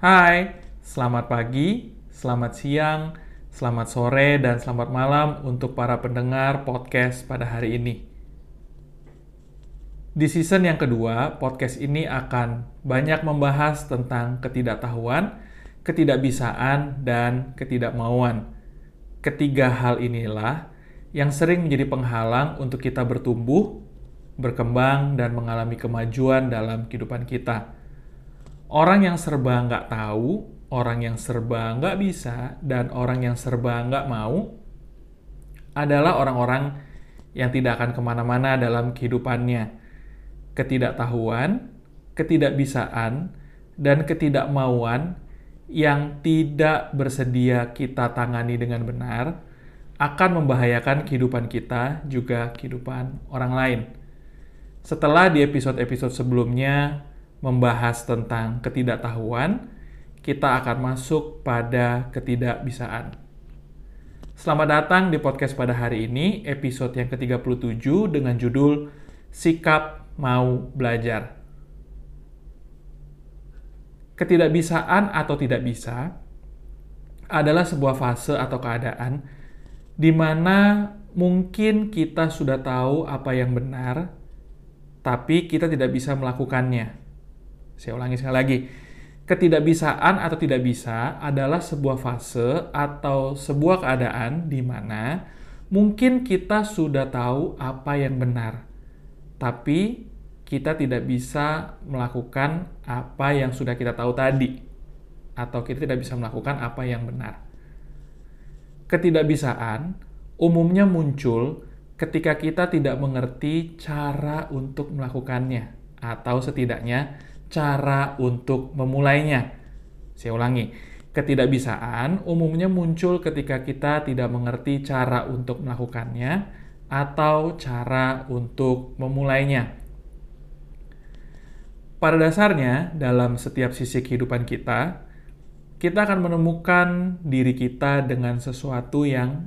Hai, selamat pagi, selamat siang, selamat sore, dan selamat malam untuk para pendengar podcast pada hari ini. Di season yang kedua, podcast ini akan banyak membahas tentang ketidaktahuan, ketidakbisaan, dan ketidakmauan. Ketiga hal inilah yang sering menjadi penghalang untuk kita bertumbuh, berkembang, dan mengalami kemajuan dalam kehidupan kita. Orang yang serba nggak tahu, orang yang serba nggak bisa, dan orang yang serba nggak mau adalah orang-orang yang tidak akan ke mana-mana dalam kehidupannya. Ketidaktahuan, ketidakbisaan, dan ketidakmauan yang tidak bersedia kita tangani dengan benar akan membahayakan kehidupan kita, juga kehidupan orang lain. Setelah di episode-episode sebelumnya membahas tentang ketidaktahuan, kita akan masuk pada ketidakbisaan. Selamat datang di podcast pada hari ini, episode yang ke-37 dengan judul Sikap Mau Belajar. Ketidakbisaan atau tidak bisa adalah sebuah fase atau keadaan di mana mungkin kita sudah tahu apa yang benar, tapi kita tidak bisa melakukannya saya ulangi sekali lagi. Ketidakbisaan atau tidak bisa adalah sebuah fase atau sebuah keadaan di mana mungkin kita sudah tahu apa yang benar, tapi kita tidak bisa melakukan apa yang sudah kita tahu tadi, atau kita tidak bisa melakukan apa yang benar. Ketidakbisaan umumnya muncul ketika kita tidak mengerti cara untuk melakukannya, atau setidaknya cara untuk memulainya. Saya ulangi, ketidakbisaan umumnya muncul ketika kita tidak mengerti cara untuk melakukannya atau cara untuk memulainya. Pada dasarnya, dalam setiap sisi kehidupan kita, kita akan menemukan diri kita dengan sesuatu yang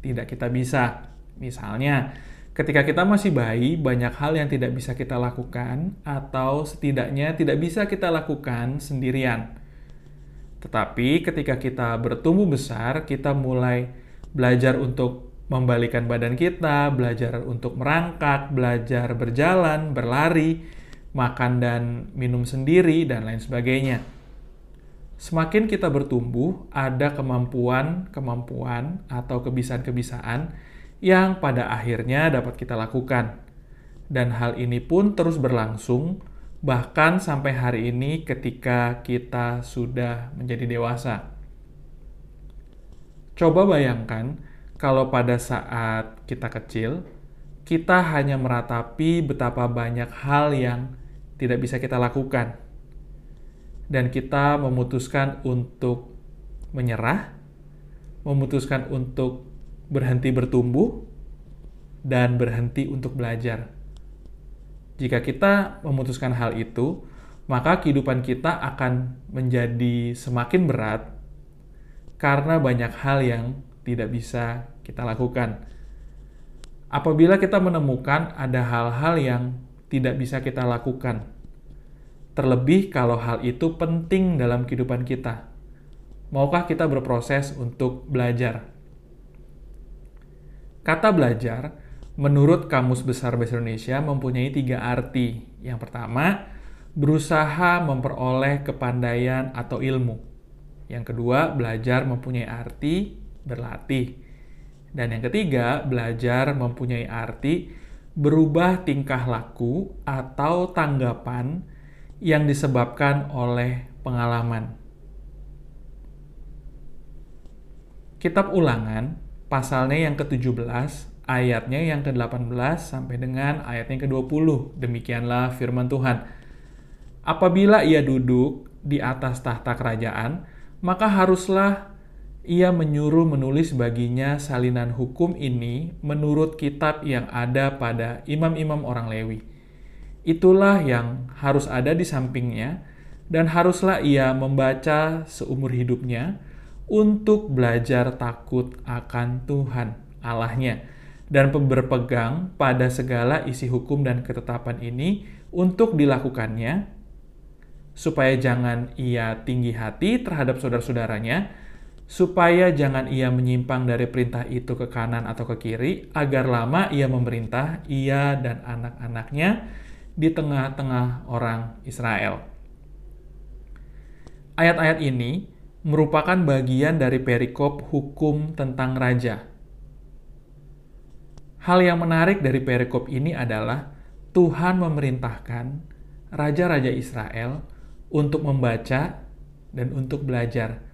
tidak kita bisa. Misalnya, Ketika kita masih bayi, banyak hal yang tidak bisa kita lakukan, atau setidaknya tidak bisa kita lakukan sendirian. Tetapi ketika kita bertumbuh besar, kita mulai belajar untuk membalikan badan kita, belajar untuk merangkak, belajar berjalan, berlari, makan dan minum sendiri, dan lain sebagainya. Semakin kita bertumbuh, ada kemampuan-kemampuan atau kebisaan-kebisaan yang pada akhirnya dapat kita lakukan. Dan hal ini pun terus berlangsung, bahkan sampai hari ini ketika kita sudah menjadi dewasa. Coba bayangkan kalau pada saat kita kecil, kita hanya meratapi betapa banyak hal yang tidak bisa kita lakukan. Dan kita memutuskan untuk menyerah, memutuskan untuk berhenti bertumbuh dan berhenti untuk belajar. Jika kita memutuskan hal itu, maka kehidupan kita akan menjadi semakin berat karena banyak hal yang tidak bisa kita lakukan. Apabila kita menemukan ada hal-hal yang tidak bisa kita lakukan, terlebih kalau hal itu penting dalam kehidupan kita, maukah kita berproses untuk belajar? Kata belajar, menurut Kamus Besar Bahasa Indonesia mempunyai tiga arti. Yang pertama, berusaha memperoleh kepandaian atau ilmu. Yang kedua, belajar mempunyai arti berlatih. Dan yang ketiga, belajar mempunyai arti berubah tingkah laku atau tanggapan yang disebabkan oleh pengalaman. Kitab Ulangan pasalnya yang ke-17, ayatnya yang ke-18 sampai dengan ayatnya yang ke-20. Demikianlah firman Tuhan. Apabila ia duduk di atas tahta kerajaan, maka haruslah ia menyuruh menulis baginya salinan hukum ini menurut kitab yang ada pada imam-imam orang Lewi. Itulah yang harus ada di sampingnya, dan haruslah ia membaca seumur hidupnya, untuk belajar takut akan Tuhan Allahnya dan berpegang pada segala isi hukum dan ketetapan ini untuk dilakukannya supaya jangan ia tinggi hati terhadap saudara-saudaranya, supaya jangan ia menyimpang dari perintah itu ke kanan atau ke kiri, agar lama ia memerintah ia dan anak-anaknya di tengah-tengah orang Israel. Ayat-ayat ini merupakan bagian dari perikop hukum tentang raja. Hal yang menarik dari perikop ini adalah Tuhan memerintahkan raja-raja Israel untuk membaca dan untuk belajar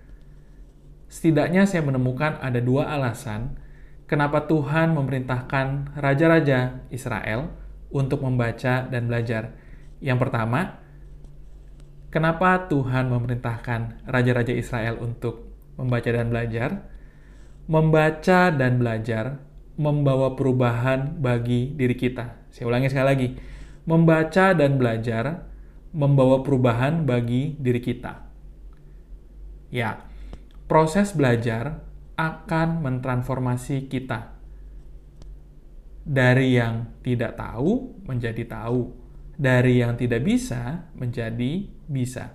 Setidaknya saya menemukan ada dua alasan kenapa Tuhan memerintahkan raja-raja Israel untuk membaca dan belajar. Yang pertama, kenapa Tuhan memerintahkan raja-raja Israel untuk membaca dan belajar? Membaca dan belajar membawa perubahan bagi diri kita. Saya ulangi sekali lagi. Membaca dan belajar membawa perubahan bagi diri kita. Ya, proses belajar akan mentransformasi kita dari yang tidak tahu menjadi tahu, dari yang tidak bisa menjadi bisa.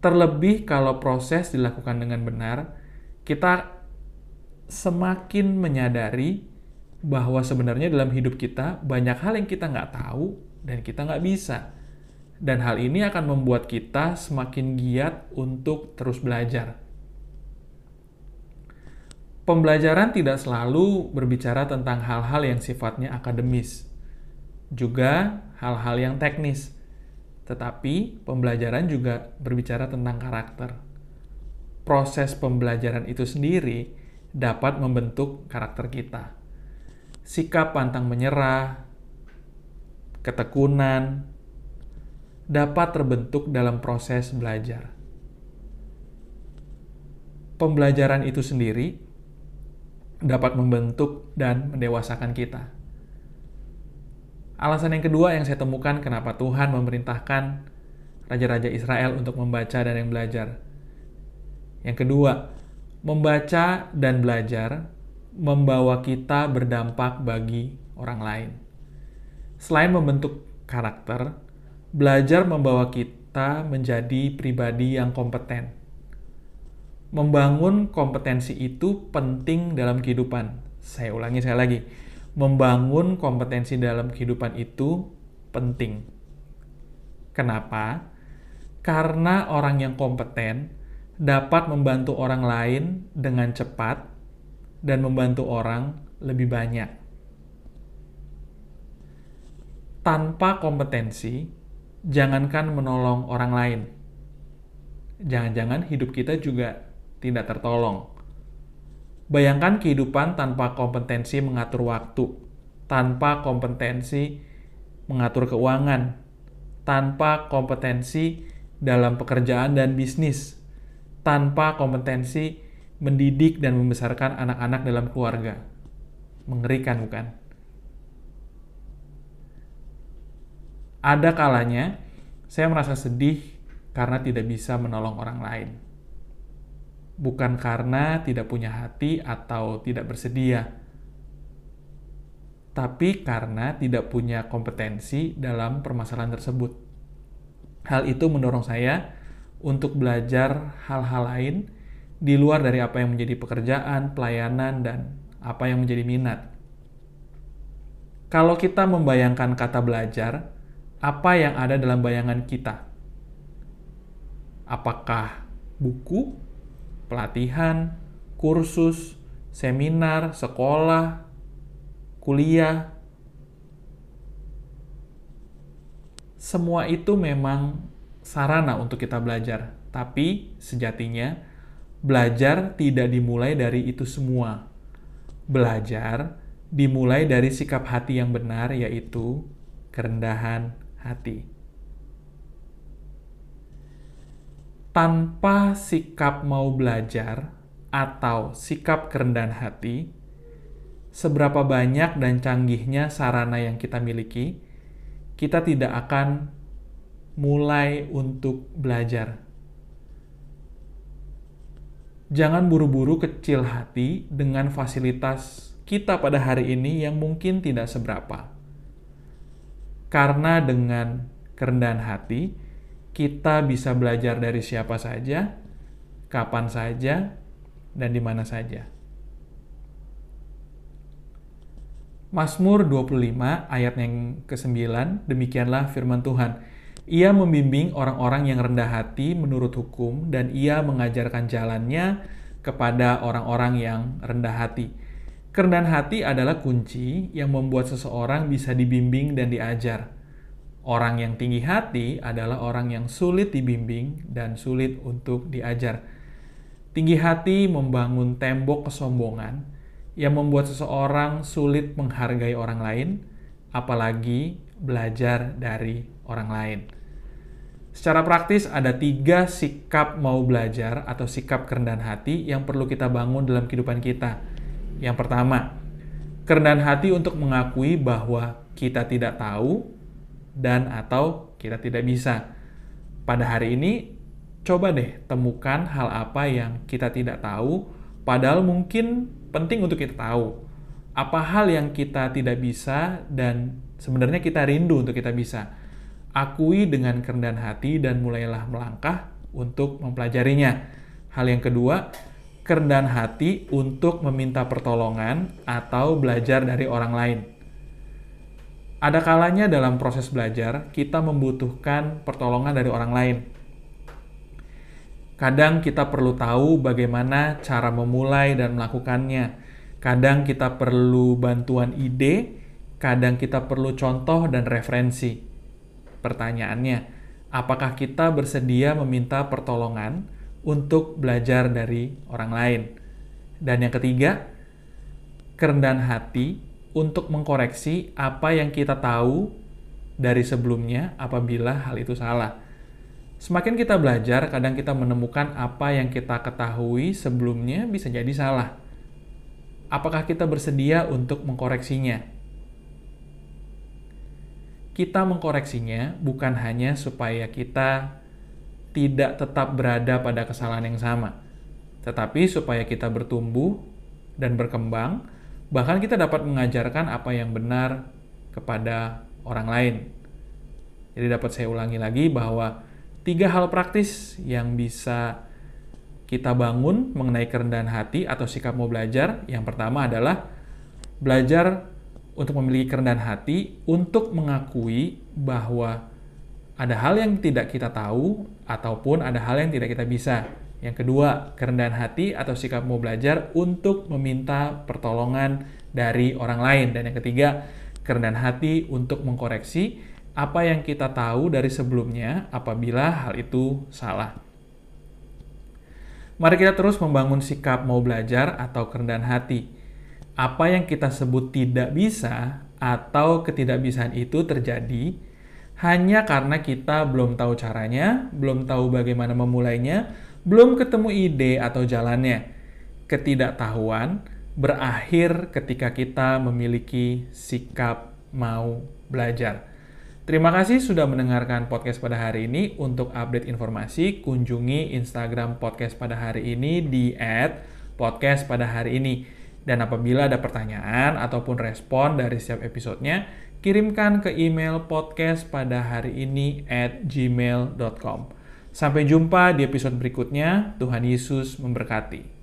Terlebih kalau proses dilakukan dengan benar, kita semakin menyadari bahwa sebenarnya dalam hidup kita banyak hal yang kita nggak tahu dan kita nggak bisa. Dan hal ini akan membuat kita semakin giat untuk terus belajar Pembelajaran tidak selalu berbicara tentang hal-hal yang sifatnya akademis, juga hal-hal yang teknis, tetapi pembelajaran juga berbicara tentang karakter. Proses pembelajaran itu sendiri dapat membentuk karakter kita. Sikap pantang menyerah, ketekunan, dapat terbentuk dalam proses belajar. Pembelajaran itu sendiri dapat membentuk dan mendewasakan kita. Alasan yang kedua yang saya temukan kenapa Tuhan memerintahkan raja-raja Israel untuk membaca dan yang belajar. Yang kedua, membaca dan belajar membawa kita berdampak bagi orang lain. Selain membentuk karakter, belajar membawa kita menjadi pribadi yang kompeten membangun kompetensi itu penting dalam kehidupan. Saya ulangi sekali lagi. Membangun kompetensi dalam kehidupan itu penting. Kenapa? Karena orang yang kompeten dapat membantu orang lain dengan cepat dan membantu orang lebih banyak. Tanpa kompetensi, jangankan menolong orang lain. Jangan-jangan hidup kita juga tidak tertolong. Bayangkan kehidupan tanpa kompetensi mengatur waktu, tanpa kompetensi mengatur keuangan, tanpa kompetensi dalam pekerjaan dan bisnis, tanpa kompetensi mendidik dan membesarkan anak-anak dalam keluarga. Mengerikan, bukan? Ada kalanya saya merasa sedih karena tidak bisa menolong orang lain bukan karena tidak punya hati atau tidak bersedia, tapi karena tidak punya kompetensi dalam permasalahan tersebut. Hal itu mendorong saya untuk belajar hal-hal lain di luar dari apa yang menjadi pekerjaan, pelayanan, dan apa yang menjadi minat. Kalau kita membayangkan kata belajar, apa yang ada dalam bayangan kita? Apakah buku pelatihan, kursus, seminar, sekolah, kuliah. Semua itu memang sarana untuk kita belajar, tapi sejatinya belajar tidak dimulai dari itu semua. Belajar dimulai dari sikap hati yang benar, yaitu kerendahan hati. Tanpa sikap mau belajar atau sikap kerendahan hati, seberapa banyak dan canggihnya sarana yang kita miliki, kita tidak akan mulai untuk belajar. Jangan buru-buru kecil hati dengan fasilitas kita pada hari ini yang mungkin tidak seberapa. Karena dengan kerendahan hati, kita bisa belajar dari siapa saja, kapan saja, dan di mana saja. Mazmur 25 ayat yang ke-9, demikianlah firman Tuhan. Ia membimbing orang-orang yang rendah hati menurut hukum dan ia mengajarkan jalannya kepada orang-orang yang rendah hati. Kerendahan hati adalah kunci yang membuat seseorang bisa dibimbing dan diajar. Orang yang tinggi hati adalah orang yang sulit dibimbing dan sulit untuk diajar. Tinggi hati membangun tembok kesombongan yang membuat seseorang sulit menghargai orang lain, apalagi belajar dari orang lain. Secara praktis, ada tiga sikap mau belajar atau sikap kerendahan hati yang perlu kita bangun dalam kehidupan kita. Yang pertama, kerendahan hati untuk mengakui bahwa kita tidak tahu dan atau kita tidak bisa. Pada hari ini, coba deh temukan hal apa yang kita tidak tahu, padahal mungkin penting untuk kita tahu. Apa hal yang kita tidak bisa dan sebenarnya kita rindu untuk kita bisa. Akui dengan kerendahan hati dan mulailah melangkah untuk mempelajarinya. Hal yang kedua, kerendahan hati untuk meminta pertolongan atau belajar dari orang lain. Ada kalanya dalam proses belajar, kita membutuhkan pertolongan dari orang lain Kadang kita perlu tahu bagaimana cara memulai dan melakukannya. Kadang kita perlu bantuan ide, kadang kita perlu contoh dan referensi. Pertanyaannya, apakah kita bersedia meminta pertolongan untuk belajar dari orang lain? Dan yang ketiga, kerendahan hati untuk mengkoreksi apa yang kita tahu dari sebelumnya apabila hal itu salah. Semakin kita belajar, kadang kita menemukan apa yang kita ketahui sebelumnya bisa jadi salah. Apakah kita bersedia untuk mengkoreksinya? Kita mengkoreksinya bukan hanya supaya kita tidak tetap berada pada kesalahan yang sama, tetapi supaya kita bertumbuh dan berkembang, bahkan kita dapat mengajarkan apa yang benar kepada orang lain. Jadi dapat saya ulangi lagi bahwa tiga hal praktis yang bisa kita bangun mengenai kerendahan hati atau sikap mau belajar. Yang pertama adalah belajar untuk memiliki kerendahan hati untuk mengakui bahwa ada hal yang tidak kita tahu ataupun ada hal yang tidak kita bisa. Yang kedua, kerendahan hati atau sikap mau belajar untuk meminta pertolongan dari orang lain. Dan yang ketiga, kerendahan hati untuk mengkoreksi apa yang kita tahu dari sebelumnya apabila hal itu salah. Mari kita terus membangun sikap mau belajar atau kerendahan hati. Apa yang kita sebut tidak bisa atau ketidakbisaan itu terjadi hanya karena kita belum tahu caranya, belum tahu bagaimana memulainya, belum ketemu ide atau jalannya. Ketidaktahuan berakhir ketika kita memiliki sikap mau belajar. Terima kasih sudah mendengarkan podcast pada hari ini. Untuk update informasi, kunjungi Instagram podcast pada hari ini di @podcast pada hari ini. Dan apabila ada pertanyaan ataupun respon dari setiap episodenya, kirimkan ke email podcast pada hari ini at gmail.com. Sampai jumpa di episode berikutnya. Tuhan Yesus memberkati.